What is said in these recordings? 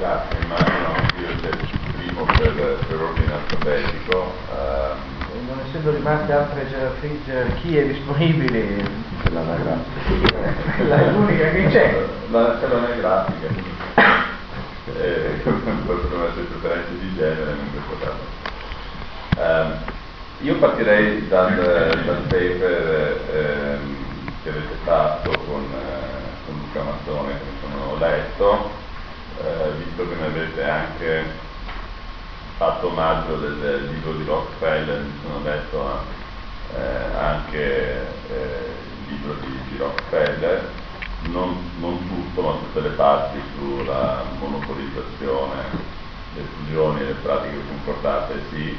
Grazie, immagino io sia il primo per, per ordine alfabetico. Um, non essendo rimaste altre gerarchie disponibili, quella è l'unica che c'è. La, c'è l'anagrafica, eh, possono essere preferenze di genere in questo caso. Um, io partirei dal, dal paper ehm, che avete fatto con, eh, con Luca Mazzone, che sono letto, eh, visto che ne avete anche fatto omaggio del, del libro di Rockefeller, mi sono letto eh, anche eh, il libro di, di Rockefeller, non, non, tutto, ma tutte le parti sulla monopolizzazione, le fusioni e le pratiche concordate, sì,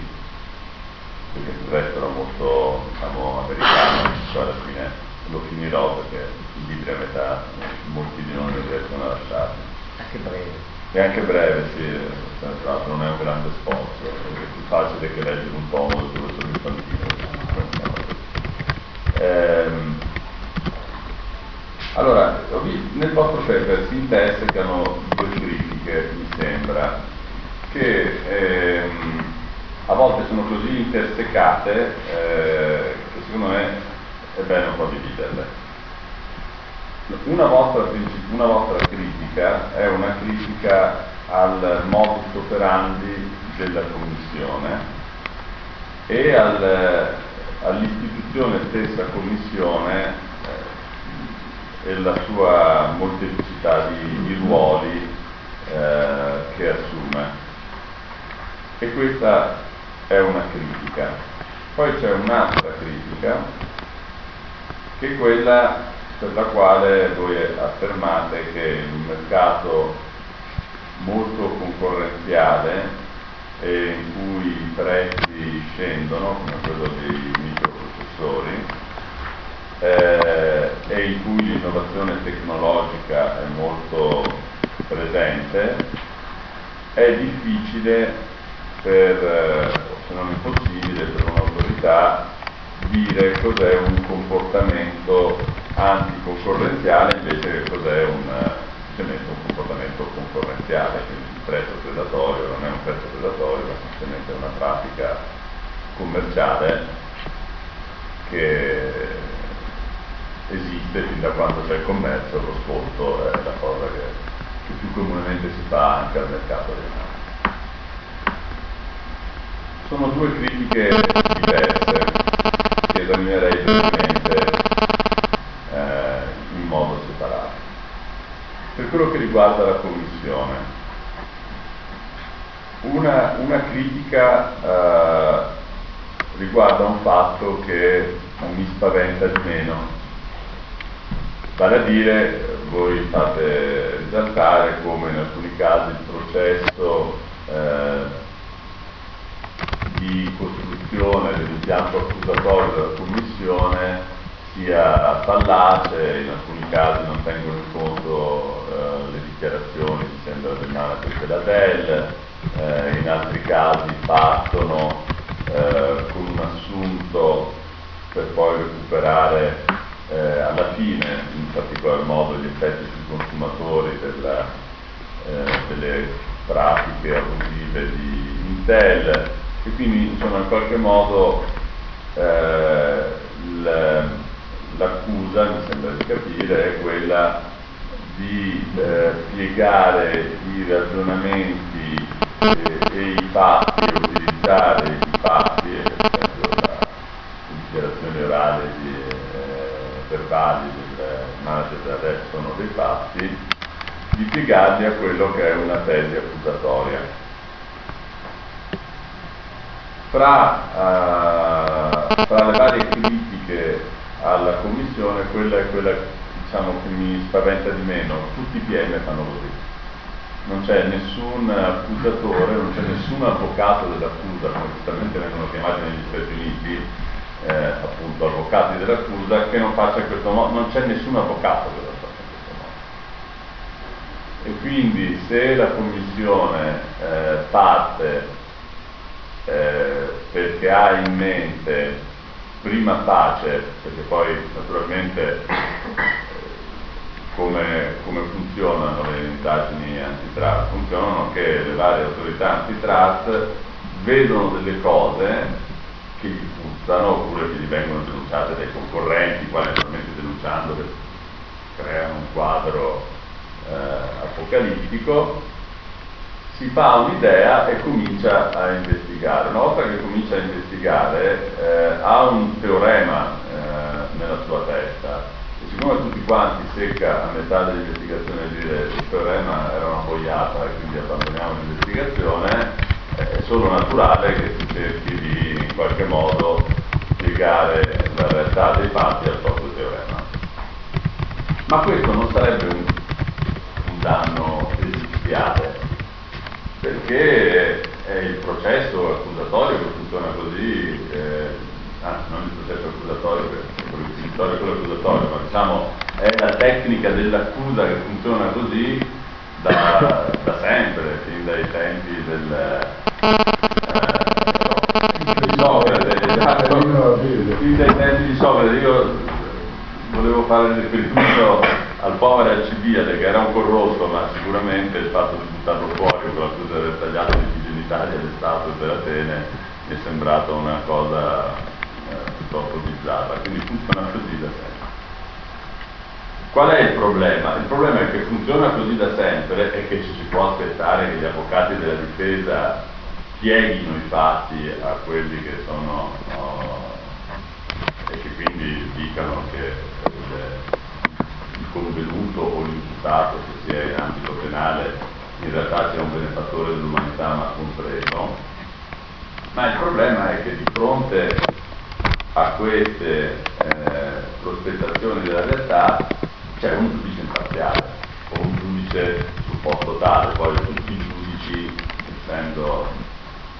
perché sul resto era molto diciamo, americano, poi alla fine lo finirò perché i libri a metà molti di noi non riescono a lasciarli. Anche breve. E anche breve, sì, tra l'altro non è un grande sforzo, è più facile che leggere un tomo del professore infantile. Ehm, allora, nel vostro paper si intersecano due critiche, mi sembra, che ehm, a volte sono così intersecate eh, che secondo me è bene un po' dividerle. Una vostra, una vostra critica è una critica al modus operandi della Commissione e al, all'istituzione stessa Commissione eh, e la sua molteplicità di, di ruoli eh, che assume. E questa è una critica. Poi c'è un'altra critica, che è quella per la quale voi affermate che un mercato molto concorrenziale e in cui i prezzi scendono, come quello dei microprocessori, eh, e in cui l'innovazione tecnologica è molto presente, è difficile per, eh, se non impossibile, per un'autorità dire cos'è un comportamento anticoncorrenziale invece che cos'è un, semplicemente un comportamento concorrenziale, quindi il prezzo predatorio non è un prezzo predatorio, ma semplicemente una pratica commerciale che esiste fin da quando c'è il commercio, lo sconto è la cosa che, che più comunemente si fa anche al mercato denaro sono due critiche diverse che esaminerei brevemente eh, in modo separato. Per quello che riguarda la Commissione, una, una critica eh, riguarda un fatto che mi spaventa di meno, vale a dire, voi fate risaltare come in alcuni casi il processo eh, di costruzione dell'impianto accusatorio della Commissione sia fallace, in alcuni casi non tengono in conto dichiarazioni, mi sembra, del manager della Dell, eh, in altri casi partono eh, con un assunto per poi recuperare eh, alla fine, in particolar modo, gli effetti sui consumatori della, eh, delle pratiche abusive di Intel e quindi insomma in qualche modo eh, l'accusa, mi sembra di capire, è quella di eh, spiegare i ragionamenti e, e i fatti, utilizzare i fatti, per esempio la dichiarazione orale di, eh, verbali del manager del resto sono dei fatti, di piegarli a quello che è una tesi accusatoria. Fra, uh, fra le varie critiche alla Commissione, quella è quella diciamo, che mi spaventa di meno. Tutti i PM fanno così. Non c'è nessun accusatore, non c'è nessun avvocato dell'accusa, come giustamente vengono chiamati negli Stati Uniti, eh, appunto avvocati dell'accusa, che non faccia in questo modo, non c'è nessun avvocato che lo faccia in questo modo. E quindi se la Commissione eh, parte eh, perché ha in mente prima pace, perché poi naturalmente come, come, funzionano le indagini antitrust? Funzionano che le varie autorità antitrust vedono delle cose che gli puzzano oppure che gli vengono denunciate dai concorrenti, quali naturalmente denunciando che creano un quadro eh, apocalittico, si fa un'idea e comincia a investigare. Una volta che comincia a investigare eh, ha un teorema eh, nella sua testa siccome tutti quanti secca a metà dell'investigazione dire il teorema era una boiata e quindi abbandoniamo l'investigazione, è solo naturale che si cerchi di in qualche modo spiegare la realtà dei fatti al proprio teorema. Ma questo non sarebbe un, un danno esiziale, perché è il processo accusatorio che funziona così, eh, anzi non il processo accusatorio, quello inquisitorio quello accusatorio, ma diciamo è la tecnica dell'accusa che funziona così da, da sempre, fin dai tempi del... Eh, di Socrate, esatto, fin dai tempi di Socrate, io volevo fare riferimento al povero Alcibiade che era un corrotto, ma sicuramente il fatto di buttarlo fuori con l'accusa di aver tagliato i genitali alle statue per Atene mi è sembrata una cosa eh, piuttosto bizzarra, quindi funziona così da sempre. Qual è il problema? Il problema è che funziona così da sempre e che ci si può aspettare che gli avvocati della difesa pieghino i fatti a quelli che sono oh, e che quindi dicano che il, il convenuto o l'imputato, se si è in ambito penale, in realtà sia un benefattore dell'umanità ma compreso. Ma il problema è che di fronte a queste eh, prospettazioni della realtà c'è un giudice imparziale o un giudice sul posto tale, poi tutti i giudici, essendo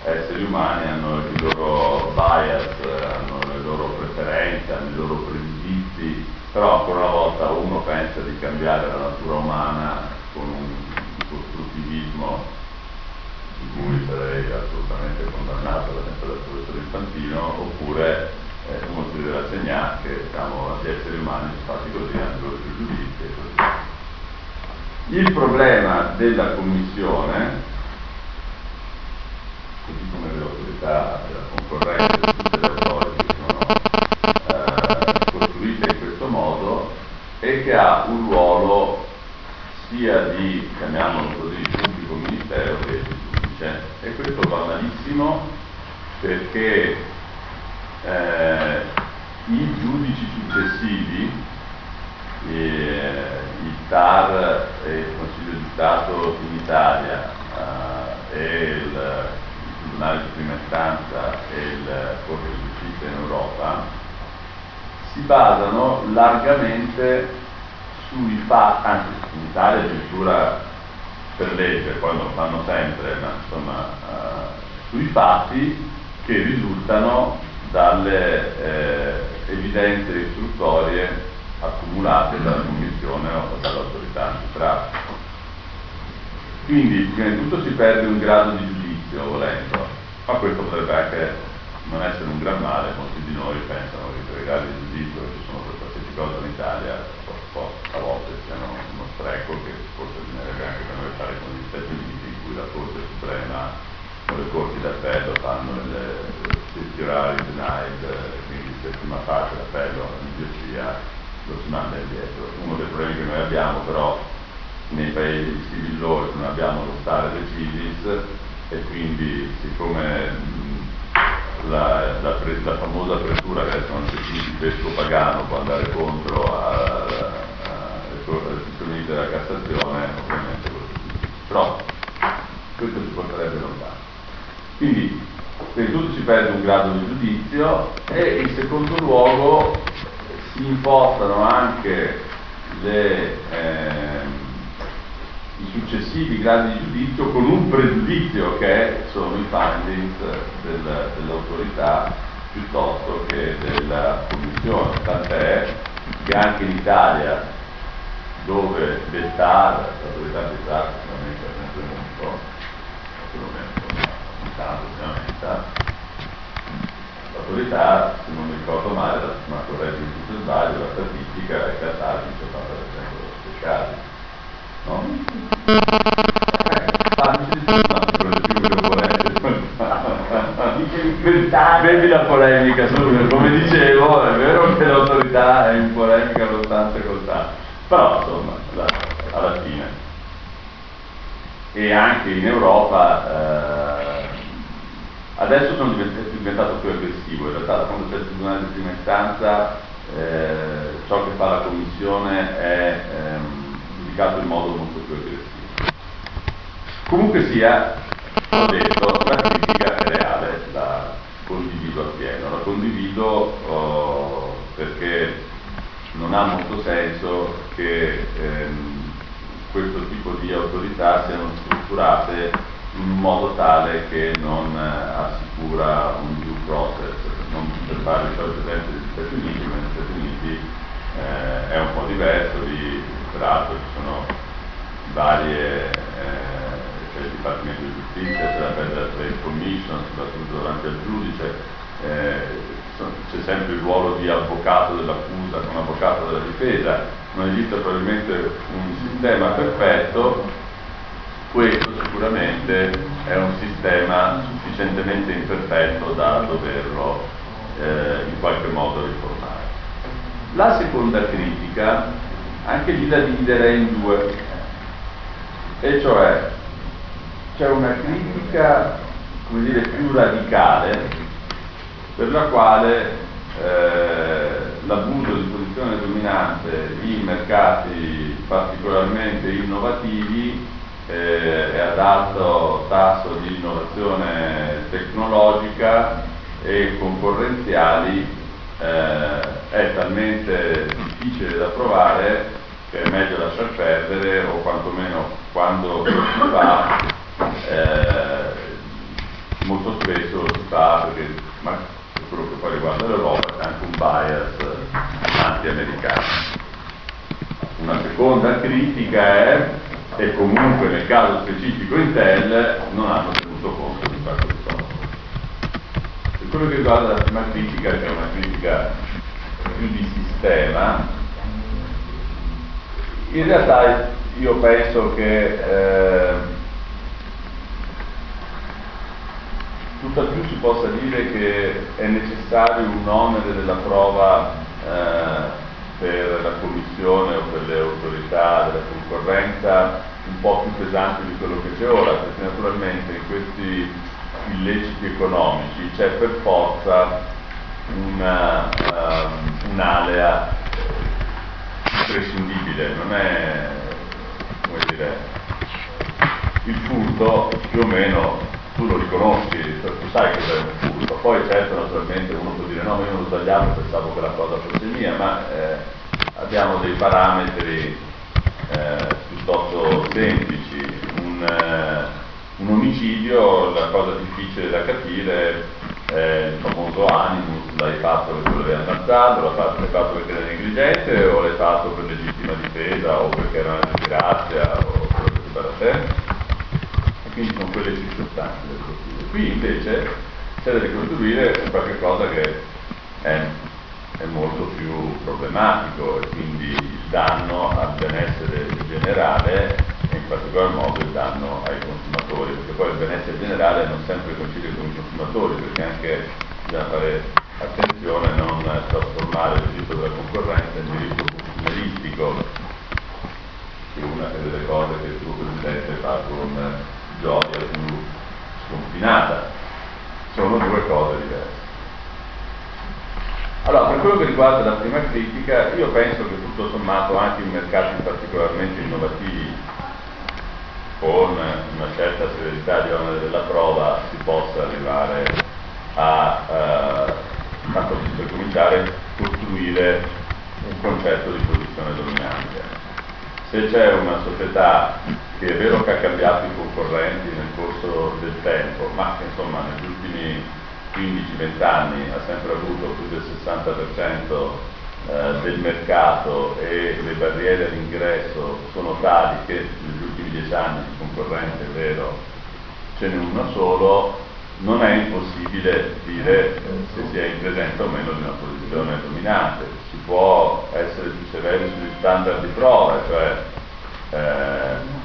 esseri umani, hanno i loro bias, hanno le loro preferenze, hanno i loro pregiudizi, però ancora una volta uno pensa di cambiare la natura umana con un costruttivismo di cui sarei assolutamente condannato ad esempio dal professore Infantino, oppure eh, uno si deve rassegnare che diciamo, gli esseri umani sono fatti così, hanno i loro pregiudizi e così. Il problema della Commissione, così come le autorità della concorrenza e tutte le autorità che sono eh, costruite in questo modo, è che ha un ruolo sia di, chiamiamolo così, pubblico ministero che di giudice. E questo va malissimo perché eh, i giudici successivi, eh, il TAR e il Consiglio di Stato in Italia eh, e il, il Tribunale di prima istanza e il Corte di Giustizia in Europa, si basano largamente sui fatti, anzi in Italia addirittura per legge, poi non lo fanno sempre, ma insomma eh, sui fatti che risultano dalle eh, evidenze istruttorie accumulate dalla Commissione o dall'autorità antitrust. Quindi prima di tutto si perde un grado di giudizio volendo, ma questo potrebbe anche non essere un gran male, molti di noi pensano che i gradi di giudizio che ci sono per qualsiasi cosa in Italia a volte siano uno spreco che forse bisognerebbe anche per noi fare con gli Stati Uniti in cui la Corte Suprema o le corti d'appello fanno le settiorali denied, quindi settima fase l'appello all'idiozia, lo si manda indietro. Uno dei problemi che noi abbiamo però nei paesi law non abbiamo lo stare decisis e quindi siccome la, la, pre, la, famosa apertura che adesso non c'è più di vescovo pagano può andare contro alle istituzioni della Cassazione, ovviamente. Però questo ci porterebbe lontano. Quindi di tutto si perde un grado di giudizio e in secondo luogo si impostano anche le, eh, successivi gradi di giudizio con un pregiudizio che sono i findings del, dell'autorità piuttosto che della commissione, tant'è che anche in Italia dove del TAR, l'autorità del TAR sicuramente è sempre molto, perlomeno tanto ultimamente, l'autorità, se non mi ricordo male, ma tutto il sbaglio, la statistica è che a Tati c'è 80% dello speciale No? Eh, Bevi la polemica come dicevo, è vero che l'autorità è in polemica costante e col però insomma, la, alla fine. E anche in Europa eh, adesso sono diventato, diventato più aggressivo, in realtà quando c'è il Tribunale di prima istanza eh, ciò che fa la Commissione è eh, giudicato in modo molto più aggressivo. Comunque sia, ho detto, la critica è reale, la condivido appieno, la condivido oh, perché non ha molto senso che ehm, questo tipo di autorità siano strutturate in un modo tale che non assicura un due process, non per fare il solito esempio degli Stati Uniti, ma negli Stati Uniti eh, è un po' diverso, lì peraltro ci sono varie eh, c'è il Dipartimento di Giustizia, c'è la Federal Trade Commission, soprattutto davanti al giudice, eh, c'è sempre il ruolo di avvocato dell'accusa con avvocato della difesa, non esiste probabilmente un sistema perfetto, questo sicuramente è un sistema sufficientemente imperfetto da doverlo eh, in qualche modo riformare. La seconda critica, anche lì da dividere in due, e cioè c'è una critica come dire, più radicale per la quale eh, l'abuso di posizione dominante in mercati particolarmente innovativi eh, e ad alto tasso di innovazione tecnologica e concorrenziali eh, è talmente difficile da trovare che è meglio lasciar perdere o quantomeno quando si fa eh, molto spesso si fa perché ma quello che poi riguarda l'Europa c'è anche un bias anti-americano. Una seconda critica è che comunque nel caso specifico Intel non hanno tenuto conto di queste cose. Per quello che riguarda la prima critica, che è una critica più di sistema, in realtà io penso che eh, tutt'al più si possa dire che è necessario un onere della prova eh, per la Commissione o per le autorità della concorrenza un po' più pesante di quello che c'è ora, perché naturalmente in questi illeciti economici c'è per forza una, um, un'alea imprescindibile, non è come dire il furto più o meno tu lo riconosci, tu sai che è un furto, poi certo naturalmente uno può dire no, ma io non ho sbagliato, pensavo che la cosa fosse mia, ma eh, abbiamo dei parametri eh, piuttosto semplici, un, eh, un, omicidio, la cosa difficile da capire è il famoso animus, l'hai fatto volevi ammazzarlo, l'hai fatto perché era negligente o l'hai fatto per legittima difesa o perché era una disgrazia o quello che ti te quindi sono quelle circostanze da ricostruire. Qui invece c'è da ricostruire qualche cosa che è, è, molto più problematico e quindi il danno al benessere generale e in particolar modo il danno ai consumatori, perché poi il benessere generale non sempre coincide con i consumatori, perché anche bisogna fare attenzione a non trasformare il diritto della concorrenza in diritto consumieristico, che è una delle cose che il suo Presidente fa con gioia più sconfinata. Sono due cose diverse. Allora, per quello che riguarda la prima critica, io penso che tutto sommato anche in mercati particolarmente innovativi, con una certa severità di onere della prova, si possa arrivare a, eh, tanto per cominciare, costruire un concetto di posizione dominante. Se c'è una società che è vero che ha cambiato i concorrenti nel corso del tempo, ma che insomma negli ultimi 15-20 anni ha sempre avuto più del 60% eh, del mercato e le barriere all'ingresso sono tali che negli ultimi 10 anni di concorrente è vero ce n'è uno solo, non è impossibile dire eh, se si è in presenza o meno di una posizione dominante. Si può essere più severi sugli standard di prova, cioè eh,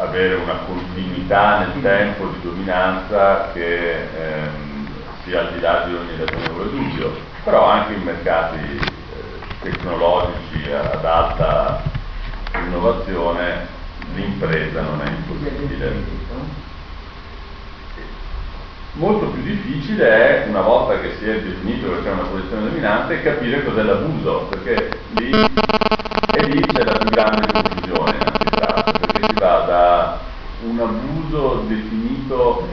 avere una continuità nel tempo di dominanza che ehm, sia al di là di ogni ragionevole dubbio, però anche in mercati eh, tecnologici ad alta innovazione l'impresa non è impossibile. Molto più difficile è, una volta che si è definito che c'è una posizione dominante, capire cos'è l'abuso, perché lì, lì c'è la più grande confusione perché si va da un abuso definito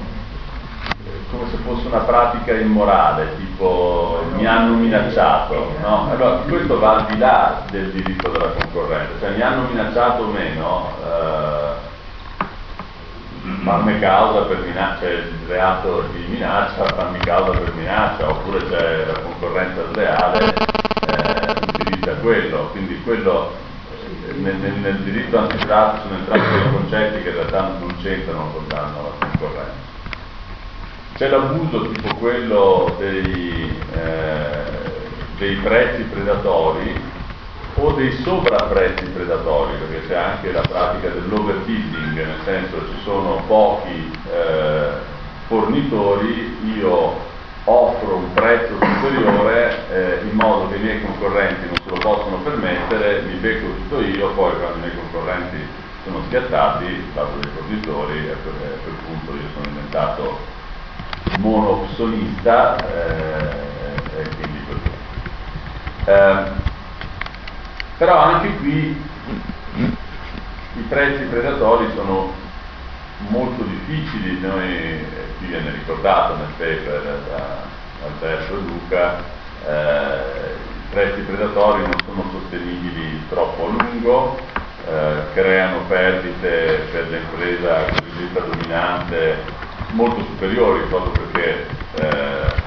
come se fosse una pratica immorale, tipo mi hanno minacciato, no? Allora questo va al di là del diritto della concorrenza, cioè mi hanno minacciato o meno, eh, farmi causa per minaccia, c'è il reato di minaccia, farmi causa per minaccia, oppure c'è la concorrenza sleale, eh, utilizza quello, quindi quello eh, nel, nel, nel diritto antitrust sono entrati dei concetti che in realtà non c'entrano con danno alla concorrenza. C'è l'abuso tipo quello dei, eh, dei prezzi predatori o dei sovrapprezzi predatori, perché c'è anche la pratica dell'overbidding, nel senso ci sono pochi eh, fornitori, io offro un prezzo superiore eh, in modo che i miei concorrenti non se lo possono permettere, mi becco tutto io, poi quando i miei concorrenti sono schiattati, vado dai fornitori e a quel punto io sono diventato monopsonista eh, e quindi così. Però anche qui i prezzi predatori sono molto difficili, noi, eh, qui viene ricordato nel paper da Alberto Luca, eh, i prezzi predatori non sono sostenibili troppo a lungo, eh, creano perdite per l'impresa cosiddetta dominante molto superiori proprio perché, eh,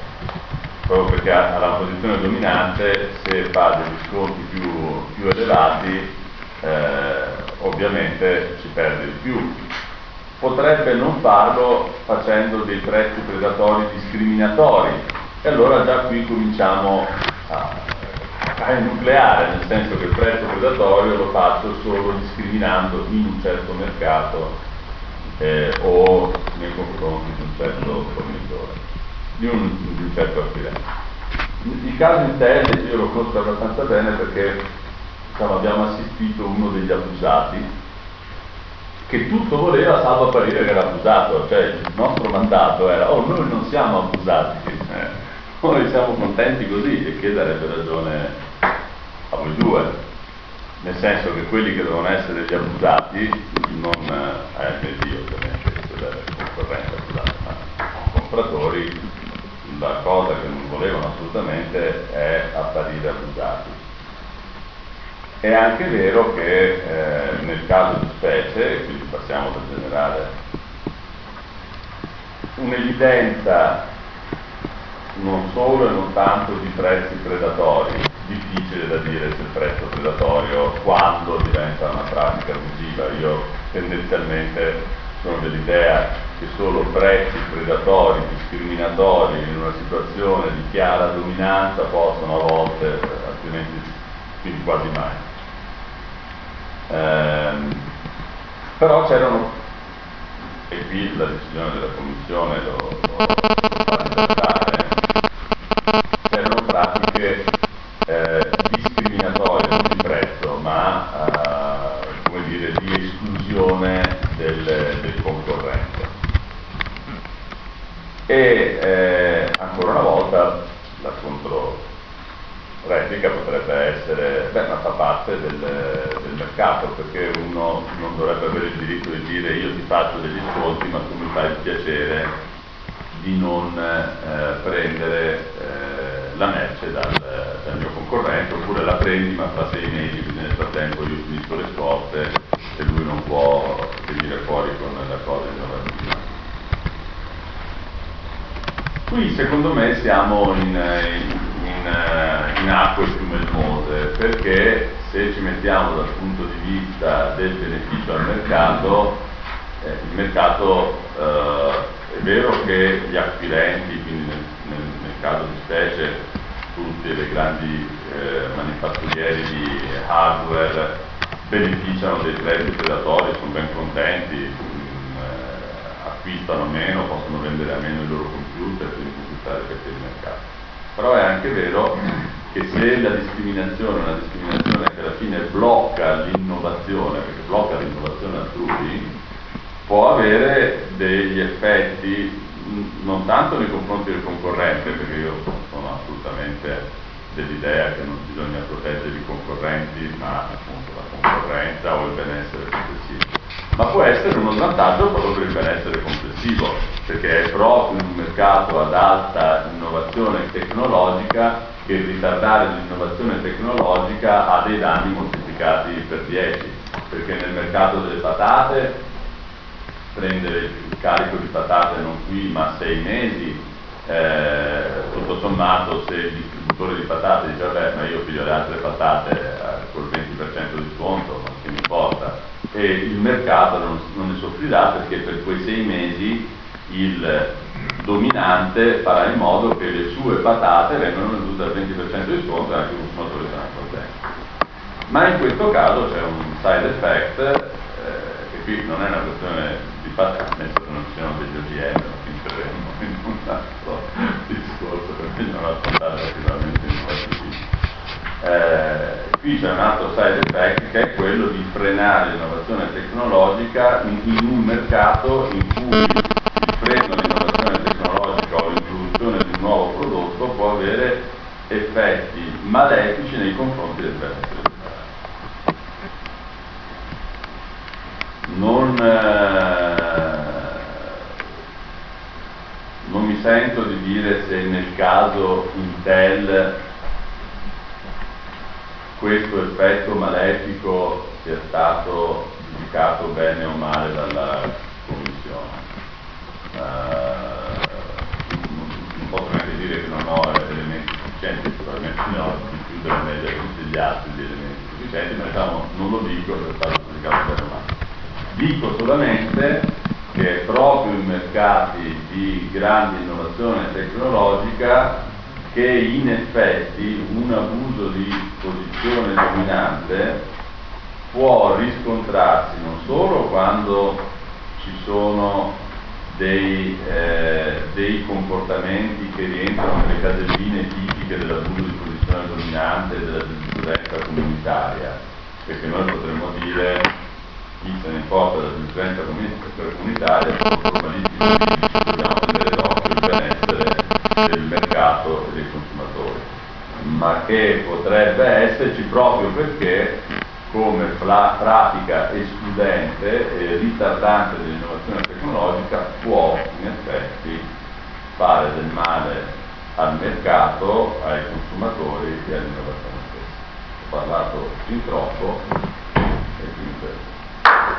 proprio perché la posizione dominante se fa degli sconti più, più elevati eh, ovviamente ci perde di più. Potrebbe non farlo facendo dei prezzi predatori discriminatori e allora già qui cominciamo a, a enucleare, nel senso che il prezzo predatorio lo faccio solo discriminando in un certo mercato eh, o nei confronti di un certo fornitore, di un, di un certo acquirente. Il caso in tese io lo conosco abbastanza bene perché diciamo, abbiamo assistito uno degli abusati che tutto voleva salvo apparire che era abusato, cioè il nostro mandato era oh noi non siamo abusati, eh, noi siamo contenti così e che darebbe ragione a voi due nel senso che quelli che devono essere gli abusati non è eh, Dio ovviamente della concorrenza scusate, ma compratori la cosa che non volevano assolutamente è apparire abusati. È anche vero che eh, nel caso di specie, quindi passiamo dal generale, un'evidenza non solo e non tanto di prezzi predatori, difficile da dire se il prezzo predatorio quando diventa una pratica abusiva. Io tendenzialmente sono dell'idea che solo prezzi predatori, discriminatori in una situazione di chiara dominanza possono a volte, altrimenti quindi quasi mai. Ehm, però c'erano, e qui la decisione della Commissione lo, lo, lo fa c'erano pratiche eh, discriminatorie, non di prezzo, ma eh, come dire, di esclusione del, del concorrente. E eh, ancora una volta la controreplica potrebbe essere, beh, ma fa parte del, del, mercato, perché uno non dovrebbe avere il diritto di dire io ti faccio degli sconti, ma tu mi fai il piacere di non eh, prendere eh, la merce dal, dal, mio concorrente oppure la prendi ma fra sei mesi, quindi nel frattempo io finisco le scorte e lui non può venire fuori con la cosa innovativa. Qui secondo me siamo in, in, in, in acque più melmose perché se ci mettiamo dal punto di vista del beneficio al mercato, eh, il mercato eh, è vero che gli acquirenti, quindi nel, nel, nel caso di specie tutti le grandi eh, manifatturieri di hardware beneficiano dei prezzi predatori, sono ben contenti, mh, eh, acquistano meno, possono vendere a meno i loro computer, quindi conquistare perché il mercato. Però è anche vero che se la discriminazione è una discriminazione che alla fine blocca l'innovazione, perché blocca l'innovazione altrui, può avere degli effetti non tanto nei confronti del concorrente, perché io sono assolutamente dell'idea che non bisogna proteggere i concorrenti, ma appunto la concorrenza o il benessere complessivo. Ma può essere uno svantaggio proprio per il benessere complessivo, perché è proprio in un mercato ad alta innovazione tecnologica che ritardare l'innovazione tecnologica ha dei danni moltiplicati per 10, perché nel mercato delle patate prendere il carico di patate non qui ma sei mesi, eh, tutto sommato se il distributore di patate dice vabbè ma io piglio le altre patate eh, col 20% di sconto, non che mi importa, e il mercato non, non ne soffrirà perché per quei sei mesi il dominante farà in modo che le sue patate vengano vendute al 20% di sconto e anche i consumatori saranno contenti. Ma in questo caso c'è un side effect, eh, che qui non è una questione infatti ammesso che non ci siano degli OGM entreremo in un altro discorso perché non affrontare sicuramente in questi eh, qui c'è un altro side effect che è quello di frenare l'innovazione tecnologica in, in un mercato in cui il freno all'innovazione tecnologica o l'introduzione di un nuovo prodotto può avere effetti malefici nei confronti del benessere non, eh, non mi sento di dire se nel caso Intel questo effetto malefico sia stato giudicato bene o male dalla Commissione. Uh, non posso neanche dire che non ho elementi sufficienti, ne ho di più della media altri di elementi sufficienti, ma diciamo non lo dico per stato giudicato bene o male. Dico solamente che proprio in mercati di grande innovazione tecnologica che in effetti un abuso di posizione dominante può riscontrarsi non solo quando ci sono dei, eh, dei comportamenti che rientrano nelle caselline tipiche dell'abuso di posizione dominante e della giurisprudenza comunitaria, perché noi potremmo dire chi se ne importa della giurisprudenza comunitaria sono formalistici dobbiamo tenere d'occhio il benessere del mercato e dei consumatori, ma che potrebbe esserci proprio perché come pratica escludente e ritardante dell'innovazione tecnologica può in effetti fare del male al mercato, ai consumatori e all'innovazione stessa. Ho parlato fin troppo e quindi.